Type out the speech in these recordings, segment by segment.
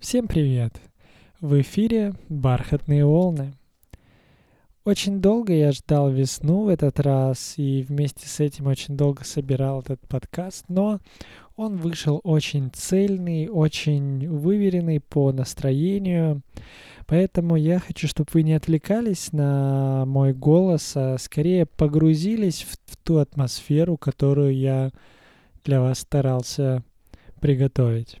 Всем привет! В эфире «Бархатные волны». Очень долго я ждал весну в этот раз и вместе с этим очень долго собирал этот подкаст, но он вышел очень цельный, очень выверенный по настроению. Поэтому я хочу, чтобы вы не отвлекались на мой голос, а скорее погрузились в, в ту атмосферу, которую я для вас старался приготовить.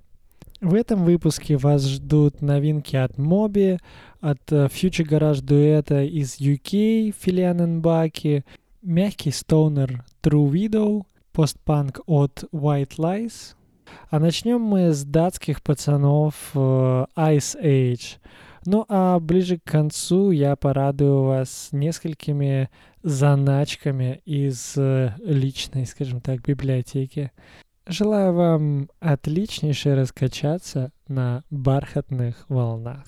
В этом выпуске вас ждут новинки от Mobi, от э, Future Garage дуэта из UK, Филиан Баки, мягкий стоунер True Widow, постпанк от White Lies. А начнем мы с датских пацанов uh, Ice Age. Ну а ближе к концу я порадую вас несколькими заначками из uh, личной, скажем так, библиотеки. Желаю вам отличнейше раскачаться на бархатных волнах.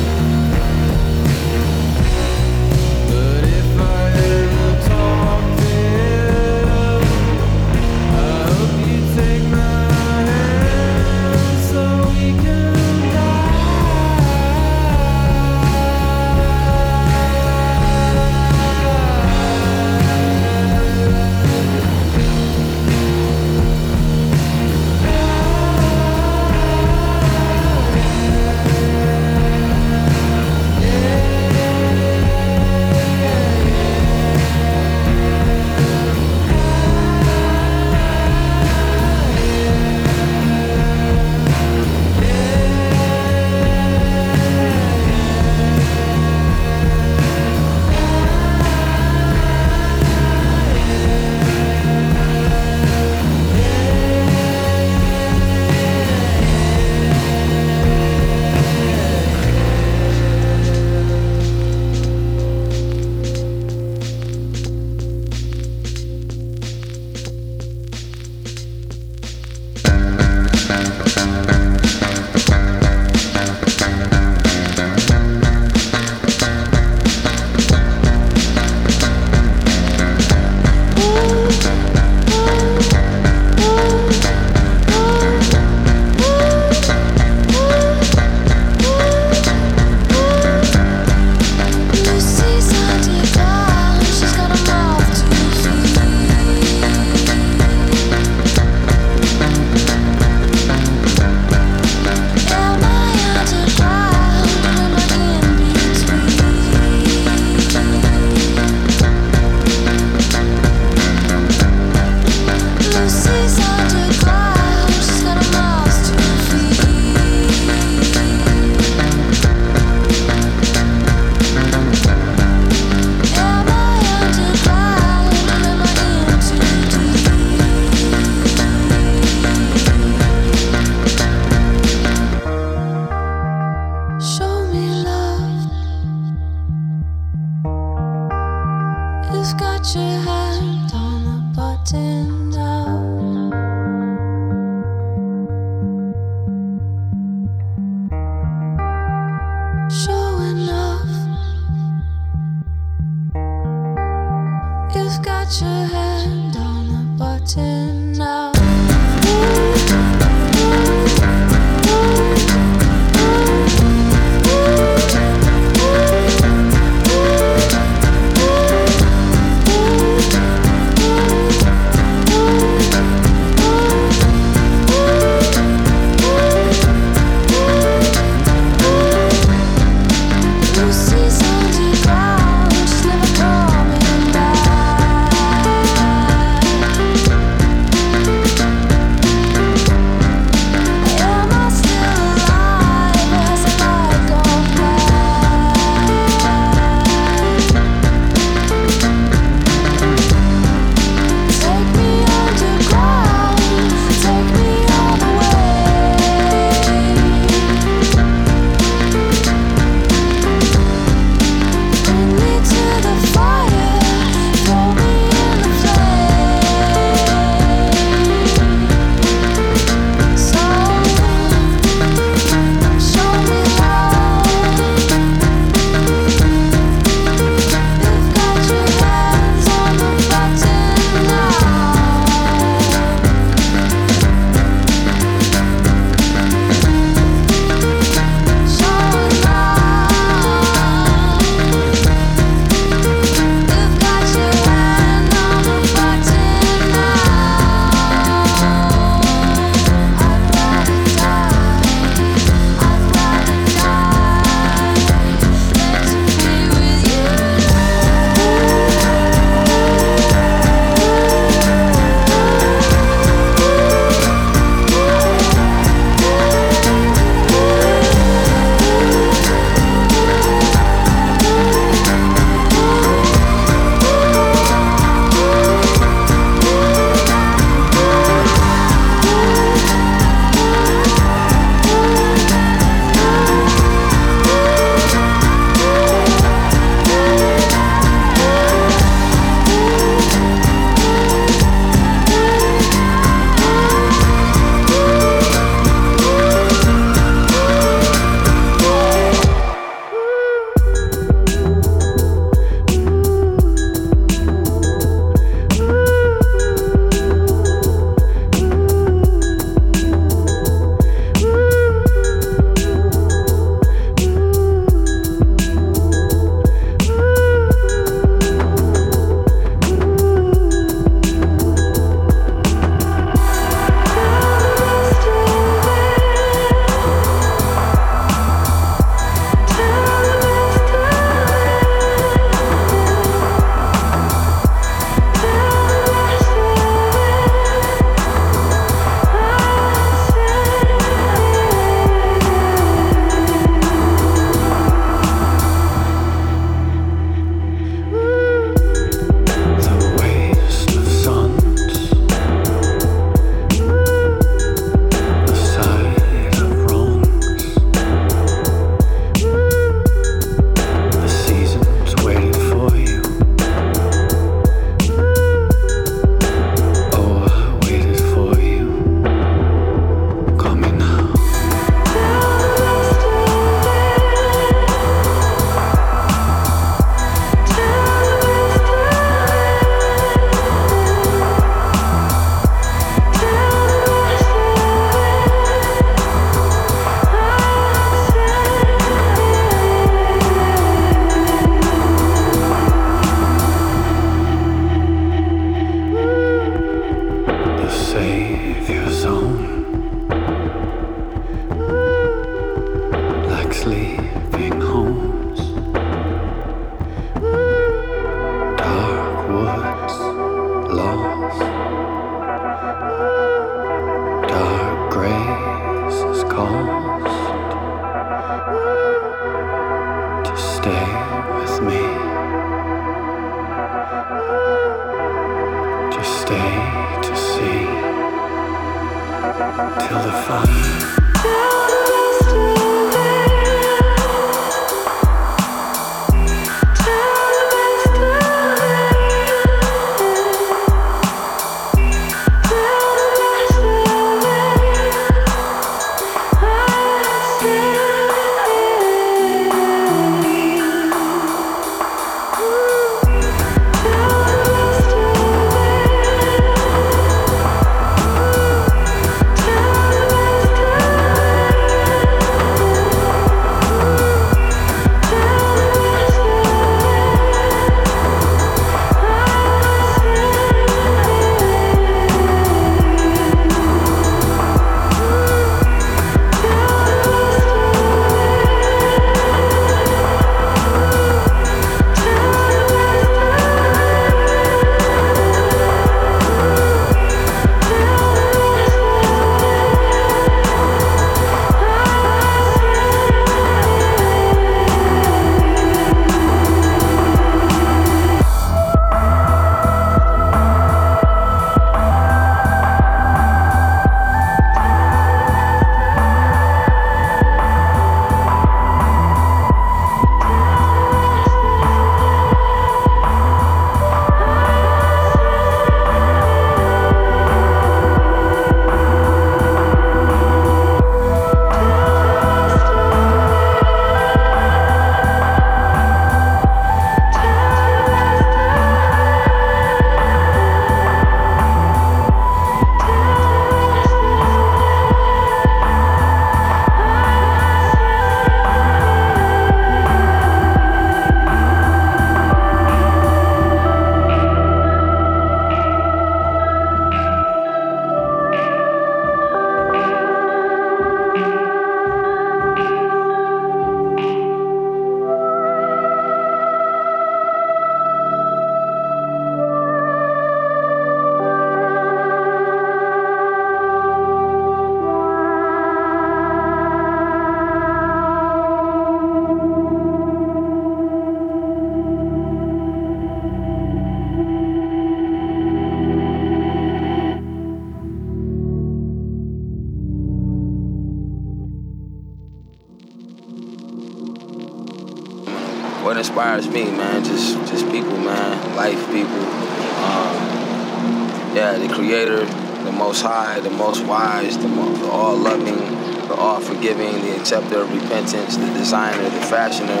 Acceptor of Repentance, the Designer, the Fashioner,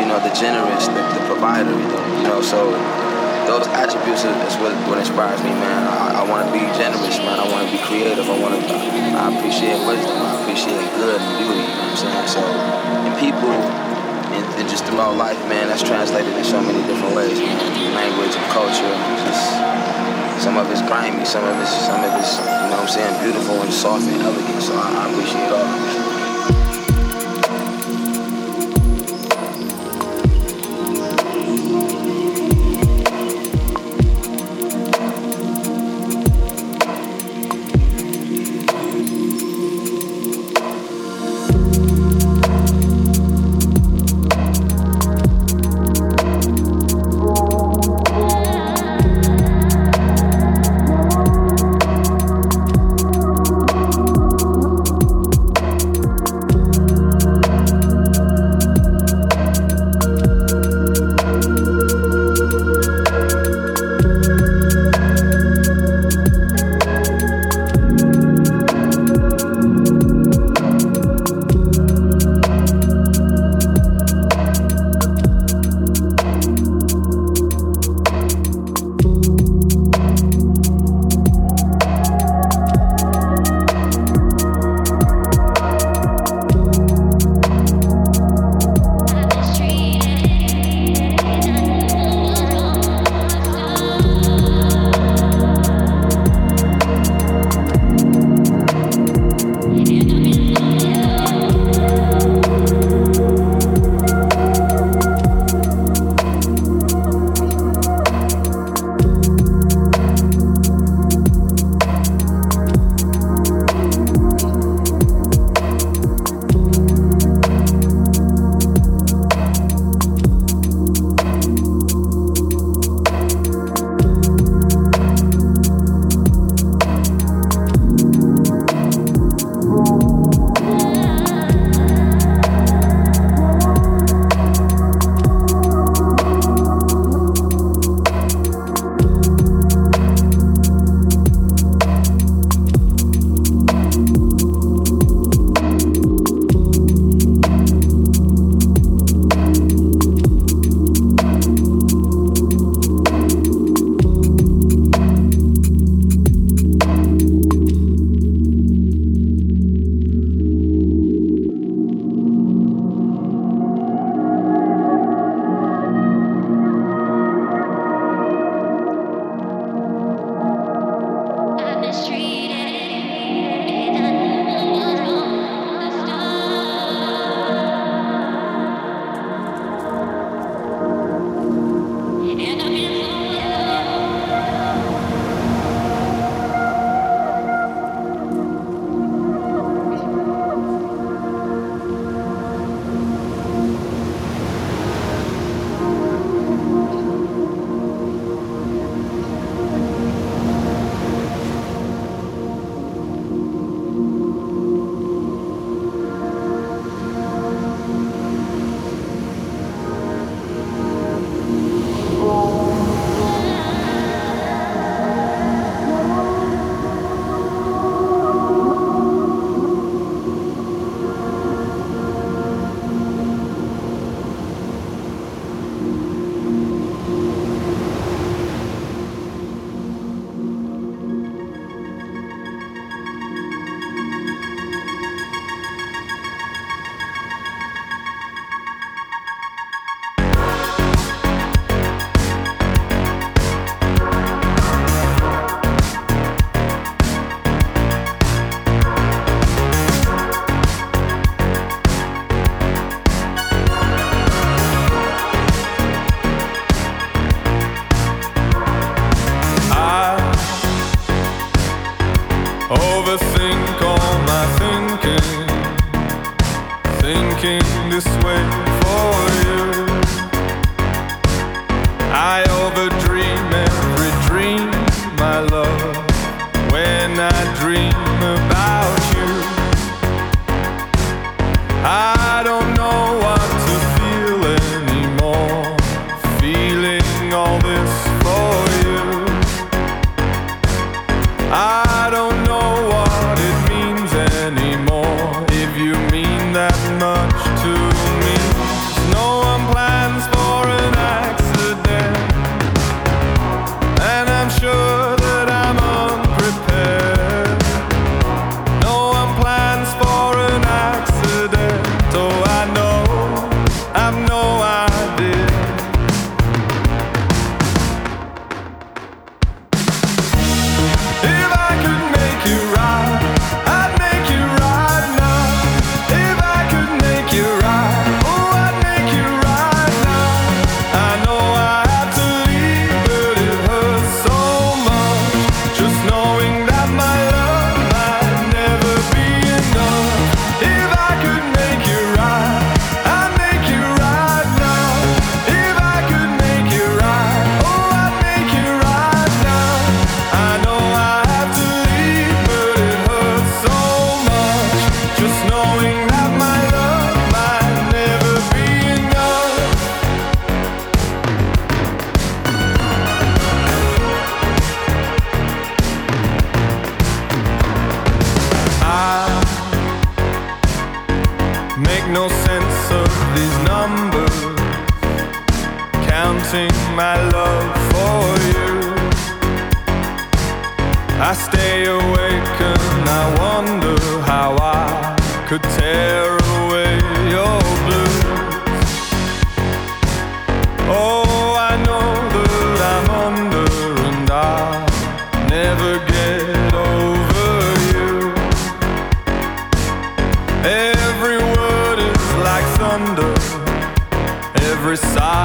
you know, the Generous, the, the Provider, you know. So those attributes is what, what inspires me, man. I, I want to be generous, man. I want to be creative. I want to. I appreciate wisdom. I appreciate good and beauty. You know what I'm saying? So, and people, and, and just throughout life, man, that's translated in so many different ways, man. Language and culture, just some of it's grimy, some of it's, some of it's, you know what I'm saying, beautiful and soft and elegant. So I, I appreciate all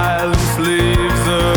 silence leaves a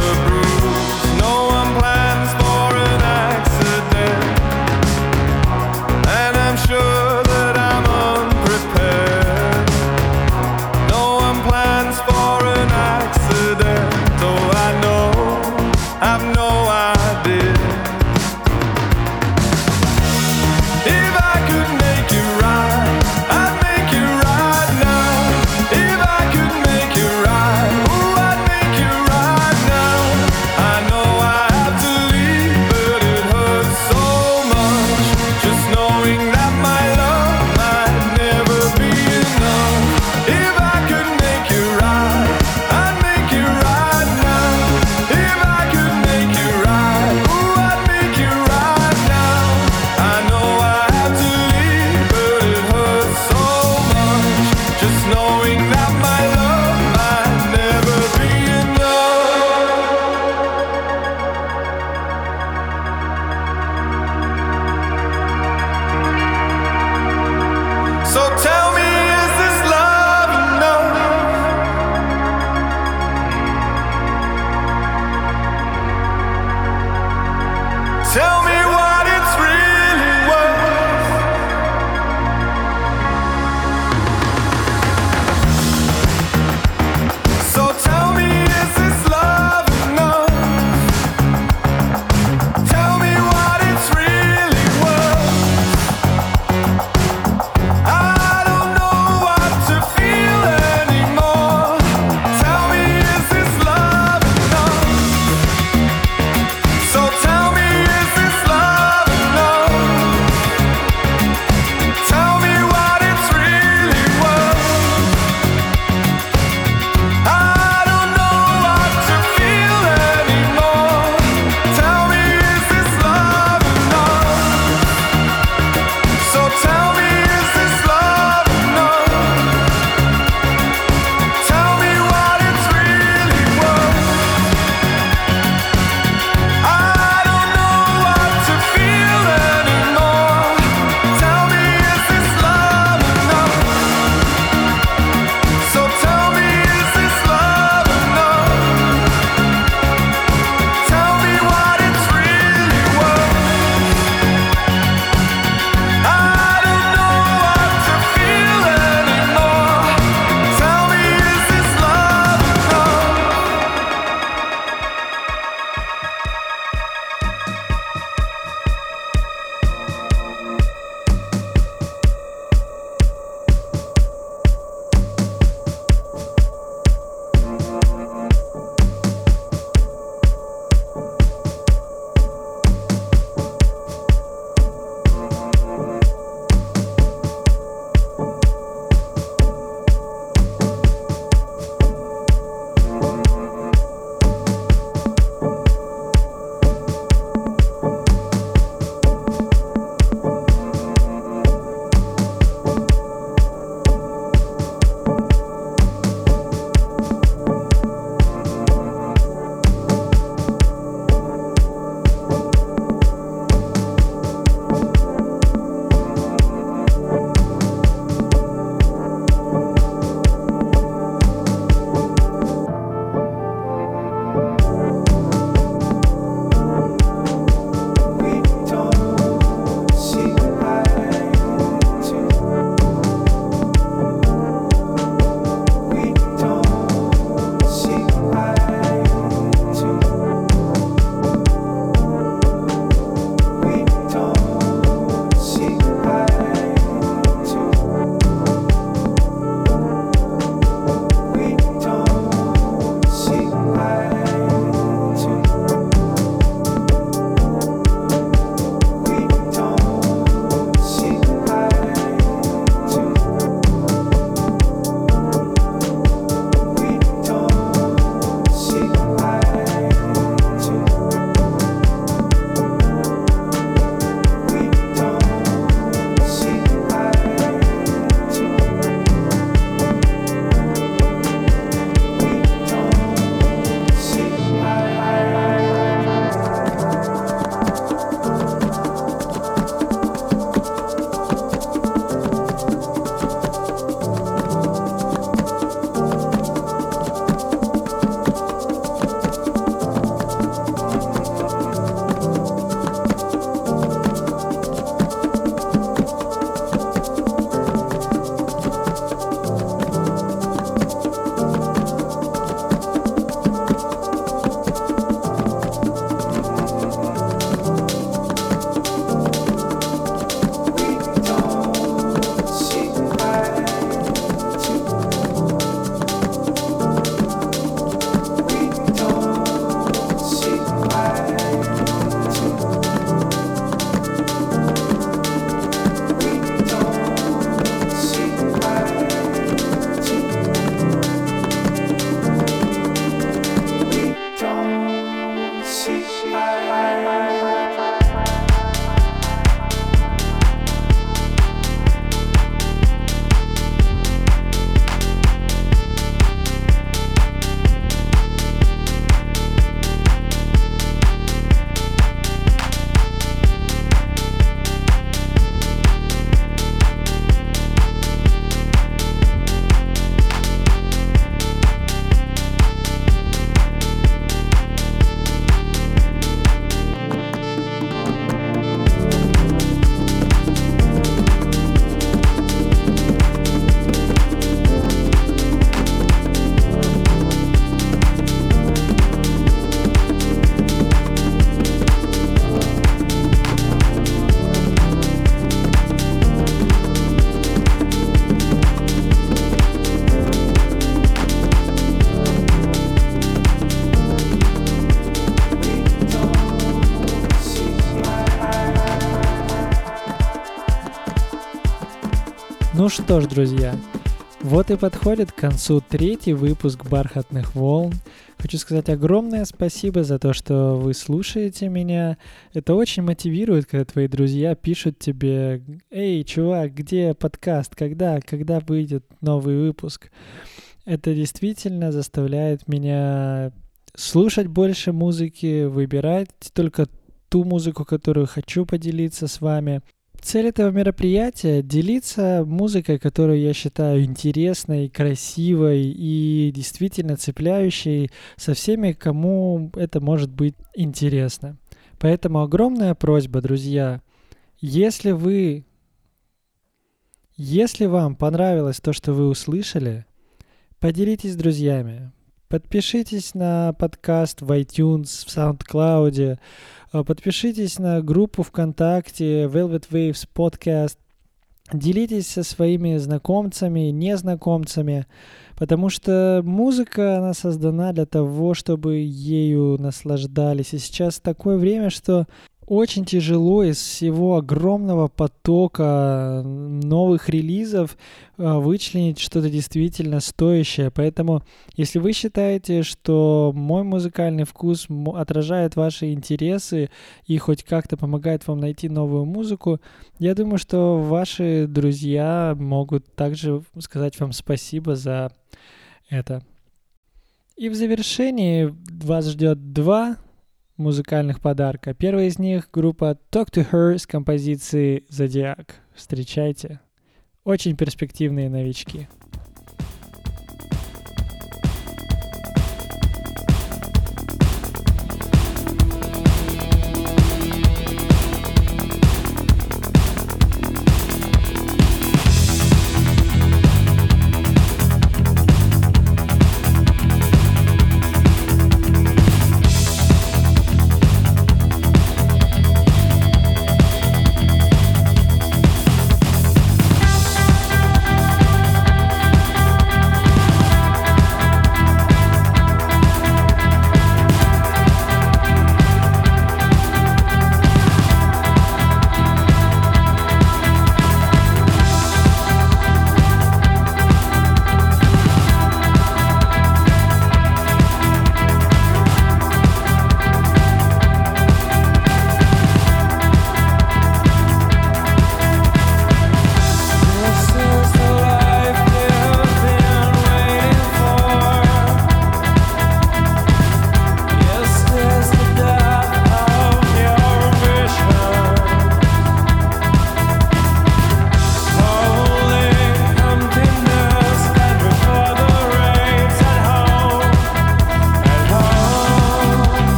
Ну что ж, друзья, вот и подходит к концу третий выпуск «Бархатных волн». Хочу сказать огромное спасибо за то, что вы слушаете меня. Это очень мотивирует, когда твои друзья пишут тебе «Эй, чувак, где подкаст? Когда? Когда выйдет новый выпуск?» Это действительно заставляет меня слушать больше музыки, выбирать только ту музыку, которую хочу поделиться с вами. Цель этого мероприятия — делиться музыкой, которую я считаю интересной, красивой и действительно цепляющей со всеми, кому это может быть интересно. Поэтому огромная просьба, друзья, если вы, если вам понравилось то, что вы услышали, поделитесь с друзьями, подпишитесь на подкаст в iTunes, в SoundCloud, подпишитесь на группу ВКонтакте Velvet Waves Podcast. Делитесь со своими знакомцами, незнакомцами, потому что музыка, она создана для того, чтобы ею наслаждались. И сейчас такое время, что очень тяжело из всего огромного потока новых релизов а, вычленить что-то действительно стоящее. Поэтому, если вы считаете, что мой музыкальный вкус отражает ваши интересы и хоть как-то помогает вам найти новую музыку, я думаю, что ваши друзья могут также сказать вам спасибо за это. И в завершении вас ждет два музыкальных подарка. Первый из них группа Talk to Her с композицией Зодиак. Встречайте. Очень перспективные новички.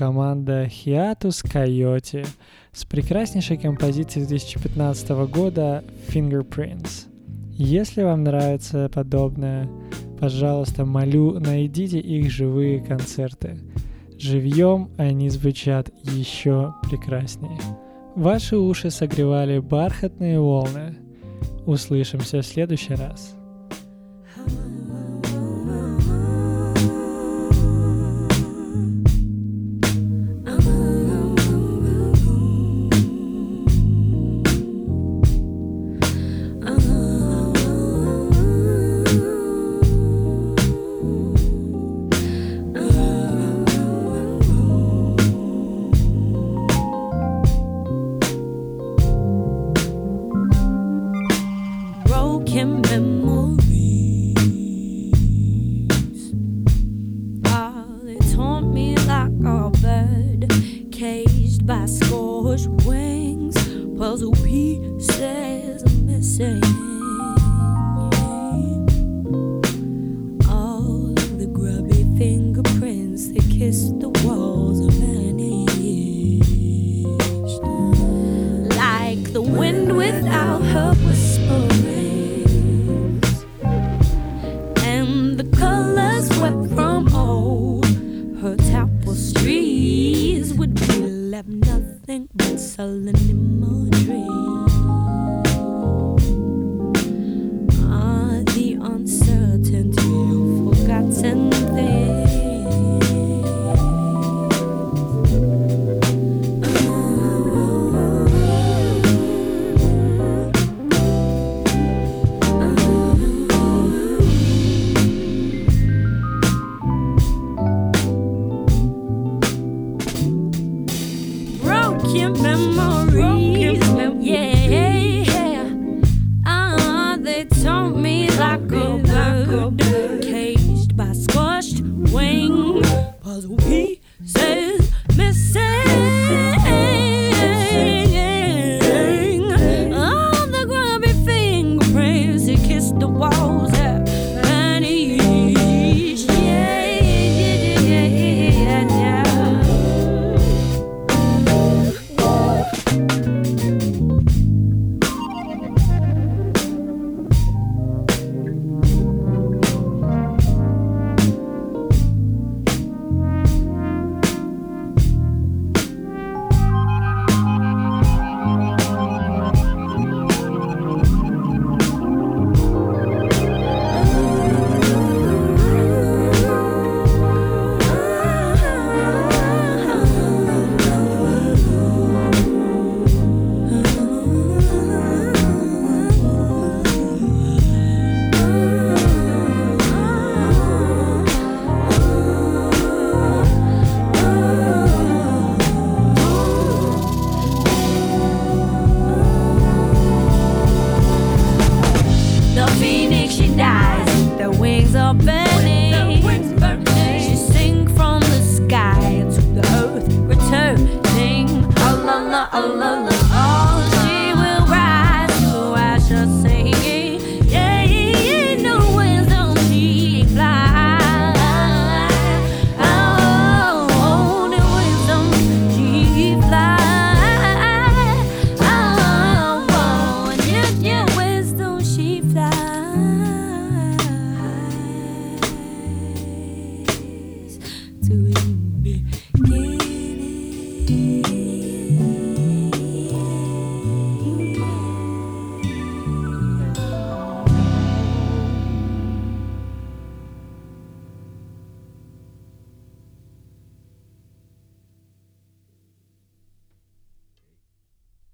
команда Hiatus Coyote с прекраснейшей композицией 2015 года Fingerprints. Если вам нравится подобное, пожалуйста, молю, найдите их живые концерты. Живьем они звучат еще прекраснее. Ваши уши согревали бархатные волны. Услышимся в следующий раз.